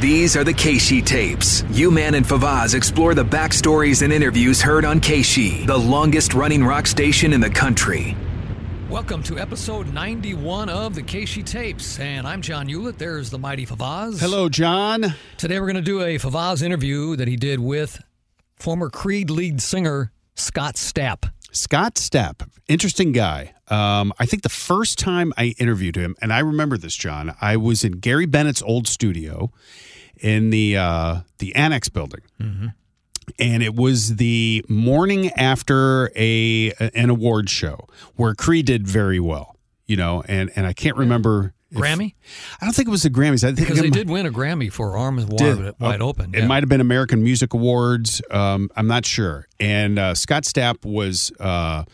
These are the KSHE tapes. U-Man and Favazz explore the backstories and interviews heard on KSHE, the longest running rock station in the country. Welcome to episode 91 of the KSHE Tapes, and I'm John Ulett. There's the mighty Favazz. Hello, John. Today we're going to do a Favazz interview that he did with former Creed lead singer Scott Stapp. Scott Stapp, interesting guy. Um, I think the first time I interviewed him, and I remember this, John, I was in Gary Bennett's old studio in the uh, the Annex building, and it was the morning after a an award show where Creed did very well, you know, and and I can't remember if- Grammy? I don't think it was the Grammys. I think Because they did win a Grammy for Arms Wide, wide Oh, Open. It might have been American Music Awards. Um, I'm not sure. And uh, Scott Stapp was, uh,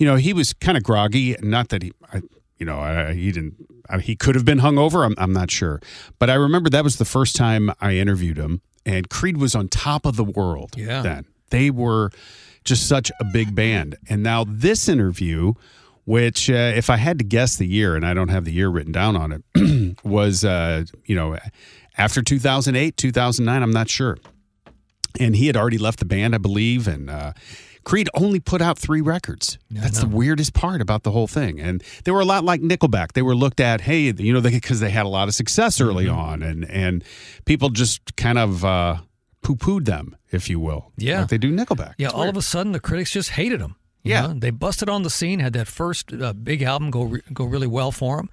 you know, he was kind of groggy. Not that he, I, you know, I, he didn't. I, he could have been hungover. I'm, I'm not sure. But I remember that was the first time I interviewed him, and Creed was on top of the world. Yeah. Then they were just such a big band, and now this interview. Which, uh, if I had to guess the year, and I don't have the year written down on it, was uh, you know after 2008, 2009. I'm not sure. And he had already left the band, I believe. And uh, Creed only put out three records. That's the weirdest part about the whole thing. And they were a lot like Nickelback. They were looked at, hey, you know, because they, had a lot of success early Mm-hmm. on, and and people just kind of uh, poo pooed them, if you will. Yeah. like they do Nickelback. Yeah, It's all weird. of a sudden the critics just hated them. Yeah. know? they busted on the scene, had that first uh, big album go re- go really well for them,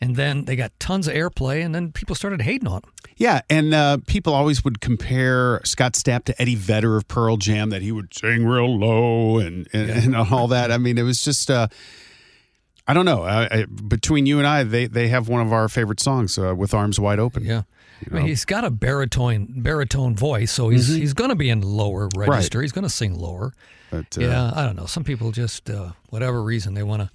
and then they got tons of airplay, and then people started hating on them. Yeah, and uh, people always would compare Scott Stapp to Eddie Vedder of Pearl Jam, that he would sing real low and and, and all that. I mean, it was just. Uh, I don't know. I, I, between you and I, they they have one of our favorite songs uh, with arms wide open. Yeah. I mean, he's got a baritone baritone voice, so he's he's going to be in lower register. He's going to sing lower. But, uh, yeah, I don't know. Some people just, uh, whatever reason, they want to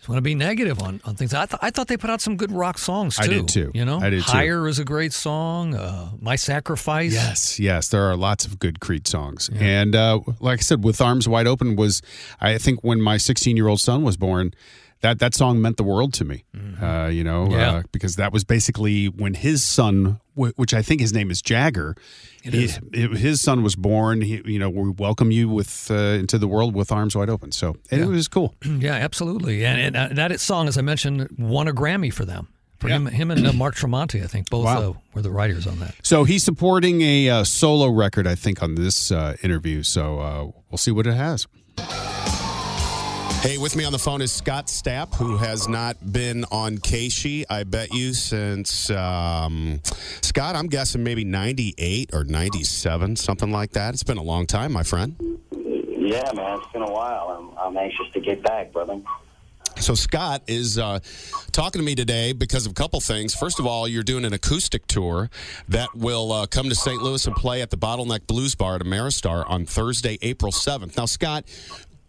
just want to be negative on, on things. I, th- I thought they put out some good rock songs too. I did, too. You know, I did, too. Higher is a great song. Uh, My Sacrifice. Yes, yes, there are lots of good Creed songs, and uh, like I said, with arms wide open was I think when my 16 year old son was born. That, that song meant the world to me, uh, you know, Yeah. uh, because that was basically when his son, wh- which I think his name is Jagger, he- it- his son was born. He, you know, we welcome you with uh, into the world with arms wide open. So and it was cool. Yeah, absolutely. And, and uh, that song, as I mentioned, won a Grammy for them. For Yeah. him, him and uh, Mark Tremonti, I think, both Wow. uh, were the writers on that. So he's supporting a uh, solo record, I think, on this uh, interview. So uh, we'll see what it has. Hey, with me on the phone is Scott Stapp, who has not been on KSHE, I bet you, since um, Scott. I'm guessing maybe '98 or '97, something like that. It's been a long time, my friend. Yeah, man, it's been a while. I'm, I'm anxious to get back, brother. So Scott is uh, talking to me today because of a couple things. First of all, you're doing an acoustic tour that will uh, come to St. Louis and play at the Bottleneck Blues Bar at Ameristar on Thursday, April 7th. Now, Scott,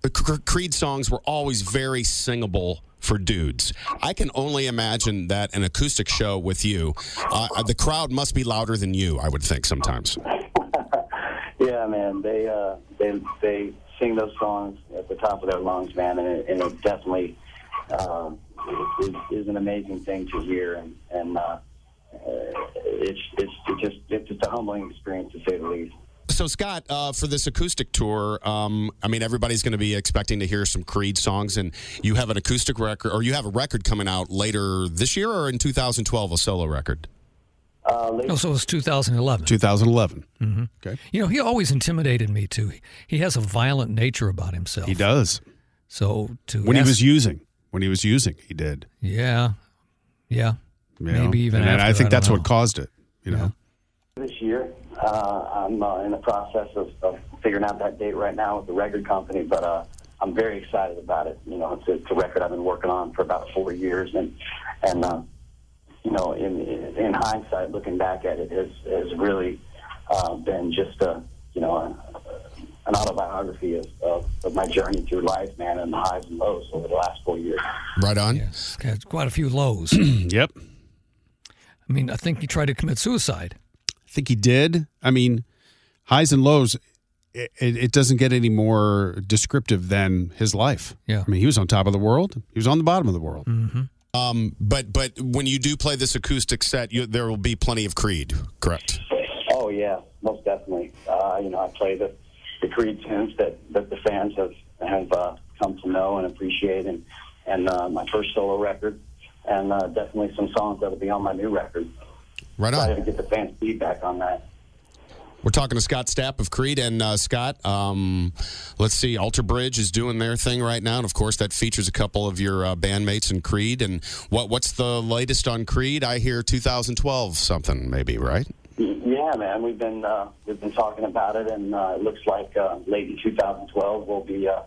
the Creed songs were always very singable for dudes. I can only imagine that an acoustic show with you, uh, the crowd must be louder than you. I would think sometimes. Yeah, man, they uh, they they sing those songs at the top of their lungs, man, and it, and it definitely uh, is, is an amazing thing to hear, and and uh, it's it's just it's just a humbling experience to say the least. So, Scott, uh, for this acoustic tour, um, I mean, everybody's going to be expecting to hear some Creed songs, and you have an acoustic record, or you have a record coming out later this year, or in 2012, a solo record. Uh, late- Oh, so it was 2011. 2011. Okay. You know, he always intimidated me too. He has a violent nature about himself. He does. So to When he was using, when he was using, he did. yeah, yeah, you Maybe know? even And after, I think I that's don't what know. caused it. You know. this year. Uh, I'm uh, in the process of, of figuring out that date right now with the record company, but uh, I'm very excited about it. You know, it's a, it's a record I've been working on for about four years, and and uh, you know, in in hindsight, looking back at it, has has really uh, been just a you know a, an autobiography of, of, of my journey through life, man, and the highs and lows over the last four years. Right on. yeah. Had quite a few lows. Yep. I mean, I think he tried to commit suicide. I think he did. I mean, highs and lows. It, it, it doesn't get any more descriptive than his life. Yeah. I mean, he was on top of the world. He was on the bottom of the world. Mm-hmm. Um, but but when you do play this acoustic set, you, there will be plenty of Creed, correct? Oh yeah, most definitely. Uh, you know, I play the the Creed tunes that, that the fans have have uh, come to know and appreciate, and and uh, my first solo record, and uh, definitely some songs that'll be on my new record. Right on. Try to get the fans' feedback on that. We're talking to Scott Stapp of Creed, and uh, Scott, um, let's see, Alter Bridge is doing their thing right now, and of course that features a couple of your uh, bandmates in Creed. And what what's the latest on Creed? I hear 2012 something, maybe, right? Yeah, man, we've been uh, we've been talking about it, and uh, it looks like uh, late in 2012 we'll be uh,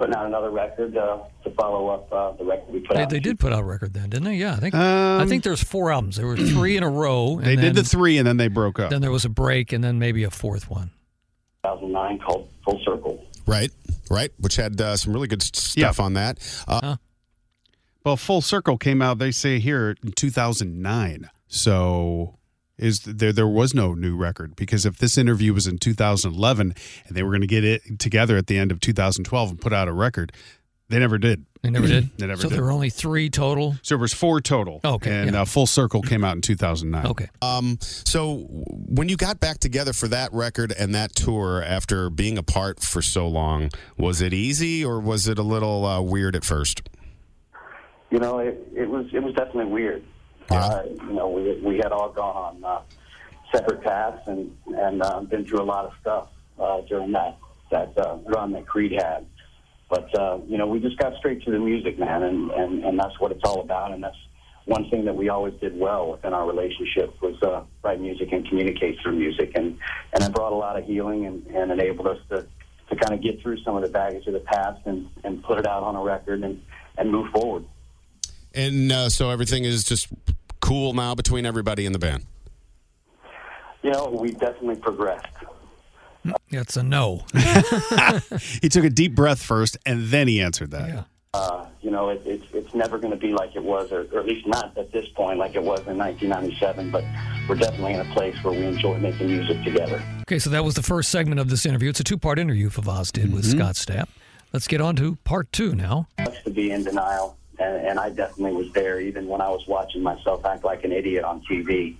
putting out another record uh, to follow up uh, the record we put They, out. they did put out a record then, didn't they? Yeah, I think I think there's four albums. There were three in a row. And They then, did the three and then they broke up. Then there was a break, and then maybe a fourth one. 2009 called Full Circle. Right, right, which had uh, some really good stuff Yeah. on that. Uh, Well, Full Circle came out. They say here in 2009. So is there there was no new record because if this interview was in 2011 and they were going to get it together at the end of 2012 and put out a record, they never did. They never did. They never so did. there were only three total. So there was four total. Okay, and yeah. uh, Full Circle came out in 2009. Okay. Um, so when you got back together for that record and that tour after being apart for so long, was it easy or was it a little uh, weird at first? You know, it, it was it was definitely weird. Uh, you know, we we had all gone on uh, separate paths and and uh, been through a lot of stuff uh, during that that uh, run that Creed had. But uh, you know, we just got straight to the music, man, and, and and that's what it's all about. And that's one thing that we always did well within our relationship was uh, write music and communicate through music, and and it brought a lot of healing and, and enabled us to to kind of get through some of the baggage of the past and and put it out on a record and and move forward. And uh, so everything is just cool now between everybody in the band. You know, we definitely progressed. That's a no. He took a deep breath first and then he answered that. Yeah. Uh, you know, it, it's it's never going to be like it was, or, or at least not at this point, like it was in 1997. But we're definitely in a place where we enjoy making music together. Okay, so that was the first segment of this interview. It's a two-part interview Favazz did with Scott Stapp. Let's get on to part two now. To be in denial, and, and I definitely was there, even when I was watching myself act like an idiot on TV.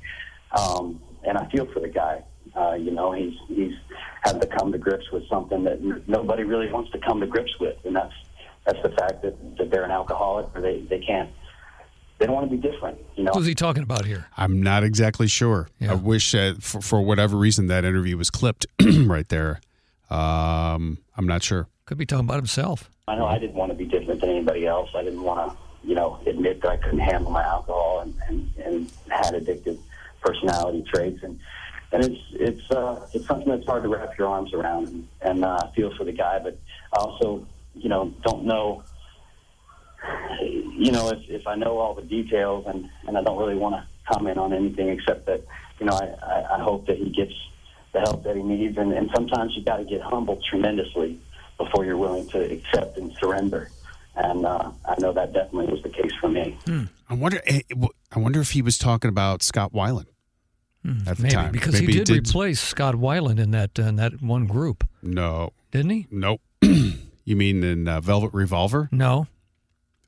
Um, and I feel for the guy. Uh, you know, he's he's had to come to grips with something that n- nobody really wants to come to grips with, and that's that's the fact that, that they're an alcoholic or they, they can't they don't want to be different. You know, What was he talking about here? I'm not exactly sure. Yeah. I wish uh, for, for whatever reason that interview was clipped right there. Um, I'm not sure. Could be talking about himself. I know I didn't want to be different than anybody else. I didn't want to, you know, admit that I couldn't handle my alcohol and, and, and had addictive personality traits. And and it's it's uh, it's something that's hard to wrap your arms around. And, and uh, feel for the guy, but I also, you know, don't know. You know, if, if I know all the details, and, and I don't really want to comment on anything except that, you know, I, I, I hope that he gets the help that he needs. And, and sometimes you got to get humbled tremendously before you're willing to accept and surrender. And uh, I know that definitely was the case for me. I wonder. eh, w- I wonder if he was talking about Scott Weiland at the Maybe time because Maybe he did, replace Scott Weiland in that uh, in that one group, No, didn't he? nope. you mean in uh, Velvet Revolver? No.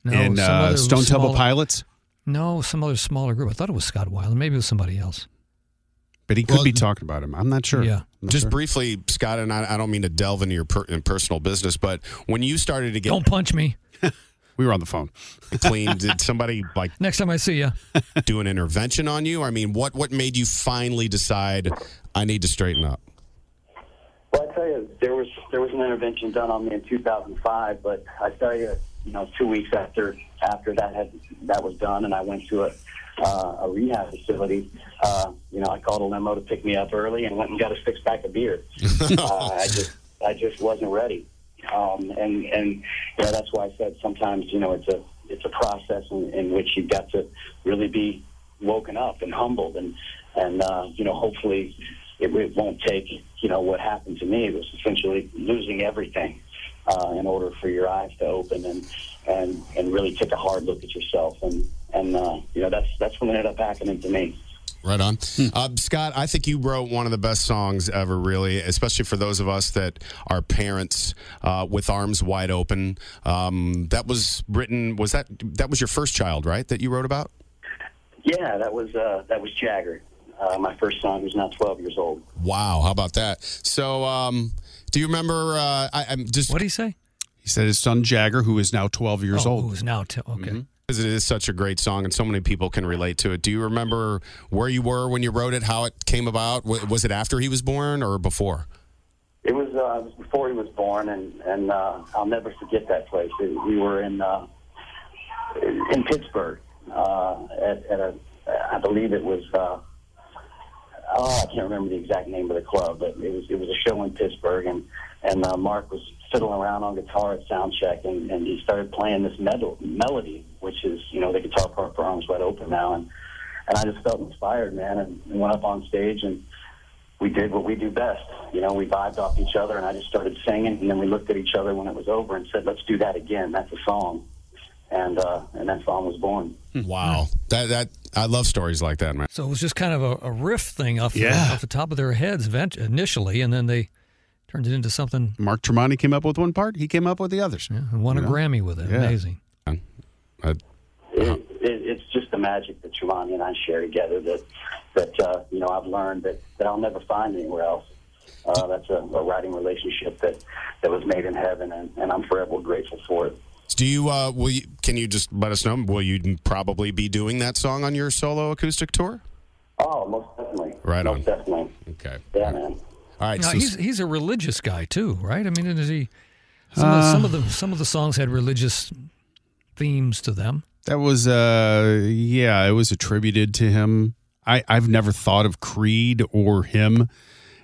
No, in some uh, Stone Temple Pilots? No, some other smaller group. I thought it was Scott Weiland. Maybe it was somebody else. But he could Well, be talking about him. I'm not sure. Yeah. Not Just sure. briefly, Scott, and I, I don't mean to delve into your per, in personal business, but when you started to get Don't punch me. we were on the phone. clean, did somebody like Next time I see you. do an intervention on you? I mean, what what made you finally decide I need to straighten up? Well, I tell you, there was there was an intervention done on me in 2005, but I tell you, you know, two weeks after after that had that was done, and I went to a uh, a rehab facility. Uh, you know, I called a limo to pick me up early and went and got a six pack of beer. uh, I just I just wasn't ready, um, and and yeah, that's why I said sometimes you know it's a it's a process in, in which you've got to really be woken up and humbled and and uh, you know hopefully it, it won't take you know what happened to me it was essentially losing everything uh, in order for your eyes to open and and and really take a hard look at yourself and and uh, you know that's that's what ended up happening to me. Right on. Uh, Scott, I think you wrote one of the best songs ever, really, especially for those of us that are parents uh, with arms wide open. Um, that was written, was that, that was your first child, right, that you wrote about? Yeah, that was uh, that was Jagger, uh, my first son, who's now 12 years old. Wow, how about that? So, um, do you remember? Uh, I, I'm just What do you say? He said his son Jagger, who is now 12 years oh, old. Who's now t- okay? because it is such a great song and so many people can relate to it. Do you remember where you were when you wrote it? How it came about? Was it after he was born or before? It was, uh, it was before he was born, and and uh, I'll never forget that place. We were in uh, in Pittsburgh uh, at, at a, I believe it was. Oh, I can't remember the exact name of the club, but it was it was a show in Pittsburgh, and and uh, Mark was fiddling around on guitar at sound check, and, and he started playing this medal, melody, which is you know the guitar part for Arms Wide Open now, and and I just felt inspired, man, and, and went up on stage and we did what we do best. You know, we vibed off each other, and I just started singing, and then we looked at each other when it was over and said, "Let's do that again." That's a song, and uh, and that song was born. Wow, that that I love stories like that, man. So it was just kind of a, a riff thing off, Yeah. the, off the top of their heads initially, and then they turned it into something Mark Tremonti came up with one part. He came up with the others. yeah, and won a Yeah. Grammy with it. Yeah. Amazing. I, It, it, it's just the magic that Tremonti and I share together that that uh, you know I've learned that, that I'll never find anywhere else. Uh, that's a, a writing relationship that, that was made in heaven, and, and I'm forever grateful for it. Do you? Uh, will you? Can you just let us know? Will you probably be doing that song on your solo acoustic tour? Oh, most definitely. Right most on. definitely. Okay. Yeah, man. All right. Now, so- he's he's a religious guy too, right? I mean, is he? Some, of, some of the some of the songs had religious themes to them. That was, uh, yeah, it was attributed to him. I, I've never thought of Creed or him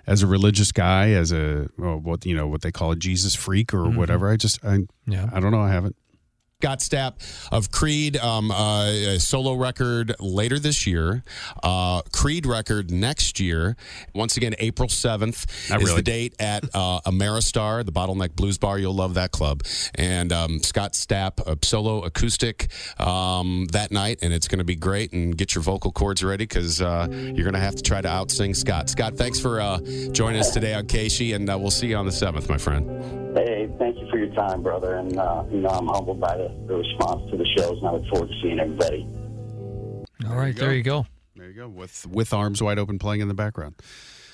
as a religious guy, as a well, what you know what they call a Jesus freak or mm-hmm. whatever. I just, I, Yeah. I don't know. I haven't. Scott Stapp of Creed, um, uh, a solo record later this year, uh, Creed record next year. Once again, April 7th Not is really. the date at uh, Ameristar, the Bottleneck Blues Bar. You'll love that club. And um, Scott Stapp, a solo acoustic um, that night, and it's going to be great. And get your vocal cords ready because uh, you're going to have to try to outsing Scott. Scott, thanks for uh, joining us today on KSHE, and uh, we'll see you on the 7th, my friend. Time, brother. And uh, you know I'm humbled by the, the response to the shows, and I look forward to seeing everybody. All right, there you go. There you go. With with arms wide open, playing in the background.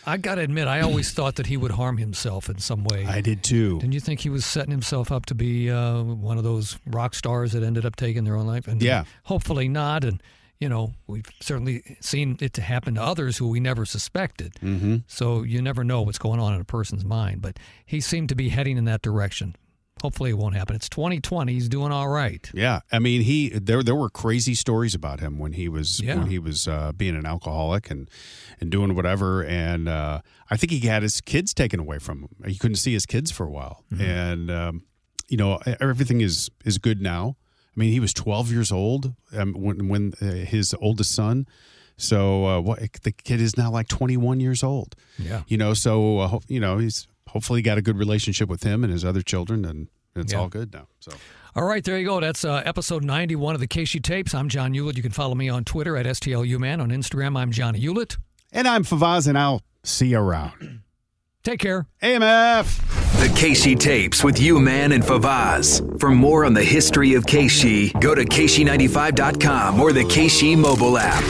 I got to admit, I always thought that he would harm himself in some way. I did too. Didn't you think he was setting himself up to be uh, one of those rock stars that ended up taking their own life? And Yeah. hopefully not. And you know, we've certainly seen it to happen to others who we never suspected. Mm-hmm. So you never know what's going on in a person's mind. But he seemed to be heading in that direction. Hopefully, it won't happen. It's 2020. He's doing all right. Yeah, I mean, he there there were crazy stories about him when he was Yeah. when he was uh, being an alcoholic and and doing whatever. And uh, I think he had his kids taken away from him. He couldn't see his kids for a while. And um, you know, everything is is good now. I mean, he was 12 years old um, when when uh, his oldest son. So uh, what the kid is now like 21 years old. Yeah. You know, so uh, you know he's hopefully got a good relationship with him and his other children, and it's Yeah. all good now. So. All right, there you go. That's uh, episode 91 of the KSHE Tapes. I'm John Ulett. You can follow me on Twitter at STLUman. On Instagram, I'm Johnny Ulett. And I'm Favazz, and I'll see you around. Take care. AMF. The KSHE tapes with you, man, and Favazz. For more on the history of KSHE, go to KSHE95.com or the KSHE mobile app.